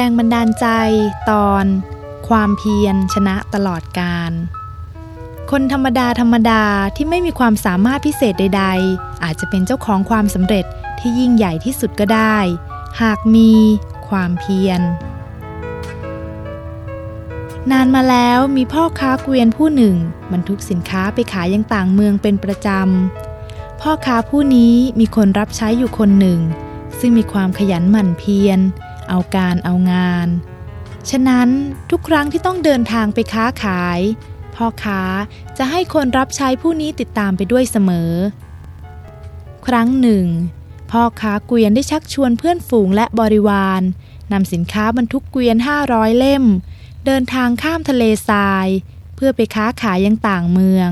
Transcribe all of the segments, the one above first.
แรงบันดาลใจ ตอน ความเพียรชนะตลอดการ คนธรรมดาธรรมดาที่ไม่มีความสามารถพิเศษใด ๆ อาจจะเป็นเจ้าของความสำเร็จที่ยิ่งใหญ่ที่สุดก็ได้ หากมีความเพียร นานมาแล้วมีพ่อค้าเกวียนผู้หนึ่งบรรทุกสินค้าไปขายยังต่างเมืองเป็นประจำ พ่อค้าผู้นี้มีคนรับใช้อยู่คนหนึ่ง ซึ่งมีความขยันหมั่นเพียร เอาการเอางาน ฉะนั้นทุกครั้งที่ต้องเดินทางไปค้าขาย พ่อค้าจะให้คนรับใช้ผู้นี้ติดตามไปด้วยเสมอ ครั้งหนึ่ง พ่อค้าเกวียนได้ชักชวนเพื่อนฝูงและบริวารนำสินค้าบรรทุกเกวียน 500 เล่ม เดินทางข้ามทะเลทราย เพื่อไปค้าขายยังต่างเมือง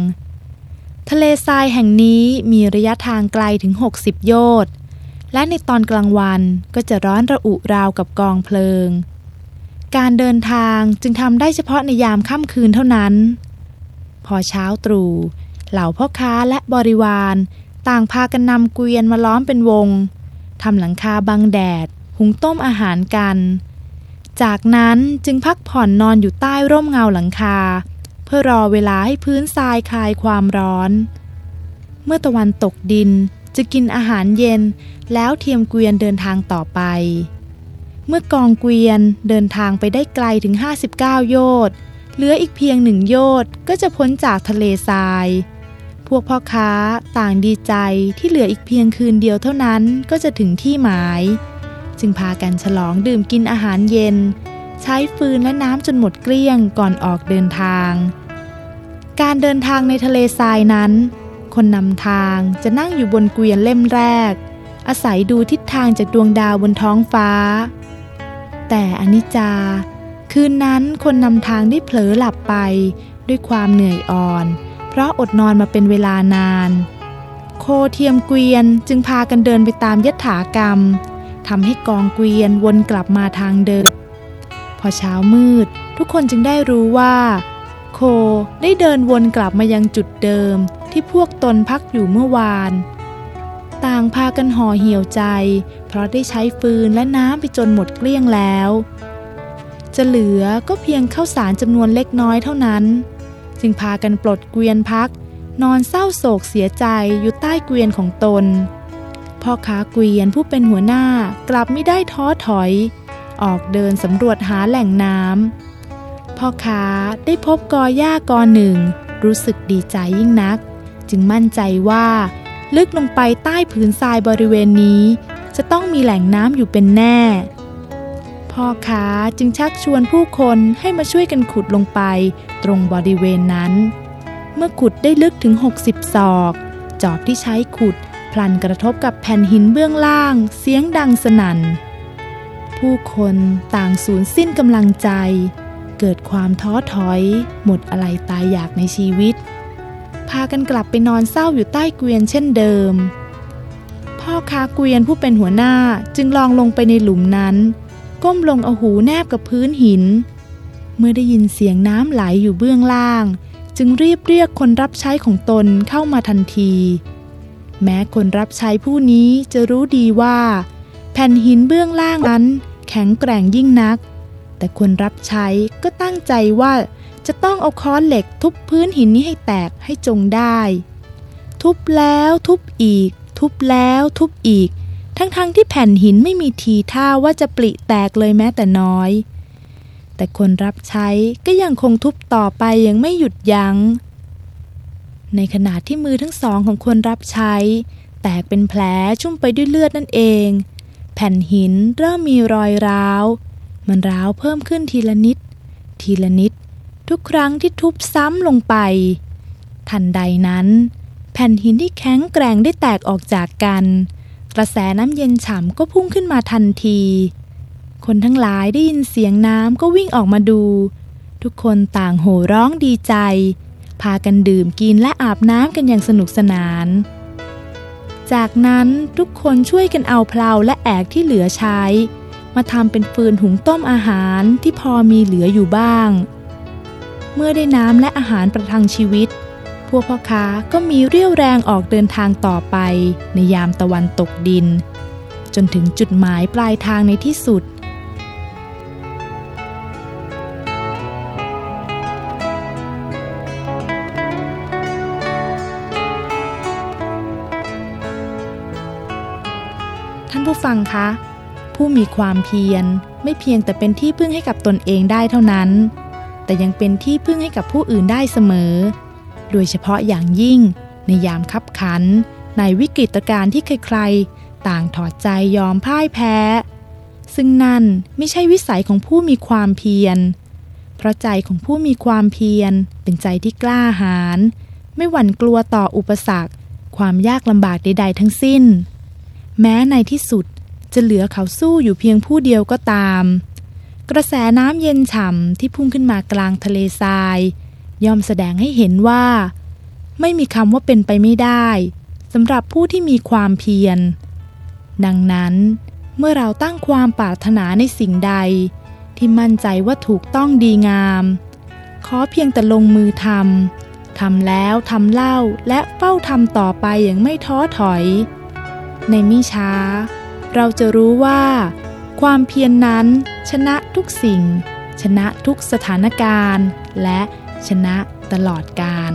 ทะเลทรายแห่งนี้มีระยะทางไกลถึง 60 โยชน์ และในตอนกลางวันก็จะร้อนระอุราวกับกองเพลิง การเดินทางจึงทำได้เฉพาะในยามค่ำคืนเท่านั้น พอเช้าตรู่เหล่าพ่อค้าและบริวารต่างพากันนำเกวียนมาล้อมเป็นวงทำหลังคาบังแดด หุงต้มอาหารกัน จากนั้นจึงพักผ่อนนอนอยู่ใต้ร่มเงาหลังคา เพื่อรอเวลาให้พื้นทรายคลายความร้อน เมื่อตะวันตกดิน จะกินอาหารเย็น แล้วเทียมเกวียนเดินทางต่อไป เมื่อกองเกวียนเดินทางไปได้ไกลถึง 59 โยชน์เหลืออีกเพียงหนึ่งโยชน์ก็จะพ้นจากทะเลทราย พวกพ่อค้าต่างดีใจที่เหลืออีกเพียงคืนเดียวเท่านั้นก็จะถึงที่หมาย จึงพากันฉลองดื่มกินอาหารเย็น ใช้ฟืนและน้ำจนหมดเกลี้ยงก่อนออกเดินทาง การเดินทางในทะเลทรายนั้น คนนำทางจะนั่งอยู่บนเกวียนเล่มแรก อาศัยดูทิศทางจากดวงดาวบนท้องฟ้า แต่อนิจจา คืนนั้นคนนำทางได้เผลอหลับไปด้วยความเหนื่อยอ่อน เพราะอดนอนมาเป็นเวลานาน โคเทียมเกวียนจึงพากันเดินไปตามยถากรรมทำให้กองเกวียนวนกลับมาทางเดิม พอเช้ามืด ทุกคนจึงได้รู้ว่า โคได้เดินวนกลับมายังจุดเดิม ที่พวกตนพักอยู่เมื่อวาน ต่างพากันห่อเหี่ยวใจ เพราะได้ใช้ฟืนและน้ำไปจนหมดเกลี้ยงแล้ว จะเหลือก็เพียงข้าวสารจำนวนเล็กน้อยเท่านั้น จึงพากันปลดเกวียนพัก นอนเศร้าโศกเสียใจอยู่ใต้เกวียนของตนพ่อค้าเกวียนผู้เป็นหัวหน้ากลับไม่ได้ท้อถอย ออกเดินสำรวจหาแหล่งน้ำพ่อค้าได้พบกอหญ้ากอหนึ่ง รู้สึกดีใจยิ่งนัก จึงมั่นใจว่า ลึกลงไปใต้ผืนทรายบริเวณนี้ จะต้องมีแหล่งน้ำอยู่เป็นแน่ พ่อค้าจึงชักชวนผู้คนให้มาช่วยกันขุดลงไป ตรงบริเวณนั้น เมื่อขุดได้ลึกถึง 60 ศอก จอบที่ใช้ขุดพลันกระทบกับแผ่นหินเบื้องล่าง เสียงดังสนั่น ผู้คนต่างสูญสิ้นกำลังใจ เกิดความท้อถอย หมดอะไรตายอยากในชีวิต พากันกลับไปนอนเศร้าอยู่ใต้เกวียนเช่นเดิม พ่อค้าเกวียนผู้เป็นหัวหน้าจึงลองลงไปในหลุมนั้น ก้มลงเอาหูแนบกับพื้นหิน เมื่อได้ยินเสียงน้ำไหลอยู่เบื้องล่าง จึงรีบเรียกคนรับใช้ของตนเข้ามาทันที แม้คนรับใช้ผู้นี้จะรู้ดีว่า แผ่นหินเบื้องล่างนั้น แข็งแกร่งยิ่งนัก แต่คนรับใช้ก็ตั้งใจว่า จะต้องเอาค้อนเหล็กทุบพื้นหินนี้ให้แตกให้จงได้ ทุบแล้วทุบอีก ทุบแล้วทุบอีก ทั้งๆทที่แผ่นหินไม่มีทีท่าว่าจะปลิแตกเลยแม้แต่น้อย แต่คนรับใช้ก็ยังคงทุบต่อไปยังไม่หยุดยัง้ง ในขณะที่มือทั้งสองของคนรับใช้ แตกเป็นแผลชุ่มไปด้วยเลือดนั่นเอง แผ่นหินเริ่มมีรอยร้าว มันร้าวเพิ่มขึ้นทีละนิด ทีละนิด ทุกครั้งที่ทุบซ้ำลงไป ทันใดนั้น แผ่นหินที่แข็งแกร่งได้แตกออกจากกัน กระแสน้ำเย็นฉ่ำก็พุ่งขึ้นมาทันที คนทั้งหลายได้ยินเสียงน้ำก็วิ่งออกมาดู ทุกคนต่างโห่ร้องดีใจ พากันดื่มกินและอาบน้ำกันอย่างสนุกสนาน จากนั้นทุกคนช่วยกันเอาเพลาและแอกที่เหลือใช้มาทำเป็นฟืนหุงต้มอาหารที่พอมีเหลืออยู่บ้าง เมื่อได้น้ำและอาหารประทังชีวิต พวกพ่อค้าก็มีเรี่ยวแรงออกเดินทางต่อไป ในยามตะวันตกดิน จนถึงจุดหมายปลายทางในที่สุดท่านผู้ฟังคะ ผู้มีความเพียรไม่เพียงแต่เป็นที่พึ่งให้กับตนเองได้เท่านั้น แต่ยังเป็นที่พึ่งให้กับผู้อื่นได้เสมอ โดยเฉพาะอย่างยิ่ง ในยามคับขัน ในวิกฤตการณ์ที่ใครๆ ต่างถอดใจยอมพ่ายแพ้ ซึ่งนั่นไม่ใช่วิสัยของผู้มีความเพียร เพราะใจของผู้มีความเพียร เป็นใจที่กล้าหาญไม่หวั่นกลัวต่ออุปสรรค ความยากลำบากใดๆทั้งสิ้น แม้ในที่สุดจะเหลือเขาสู้อยู่เพียงผู้เดียวก็ตาม กระแสน้ำเย็นฉ่ำที่พุ่งขึ้นมากลางทะเลทรายย่อมแสดงให้เห็นว่า ไม่มีคำว่าเป็นไปไม่ได้สำหรับผู้ที่มีความเพียร ดังนั้น เมื่อเราตั้งความปรารถนาในสิ่งใด ที่มั่นใจว่าถูกต้องดีงาม ขอเพียงแต่ลงมือทำทำแล้วทำเล่าและเฝ้าทำต่อไปอย่างไม่ท้อถอย ในมิช้า เราจะรู้ว่า ความเพียรนนั้นชนะทุกสิ่ง ชนะทุกสถานการณ์ และชนะตลอดการ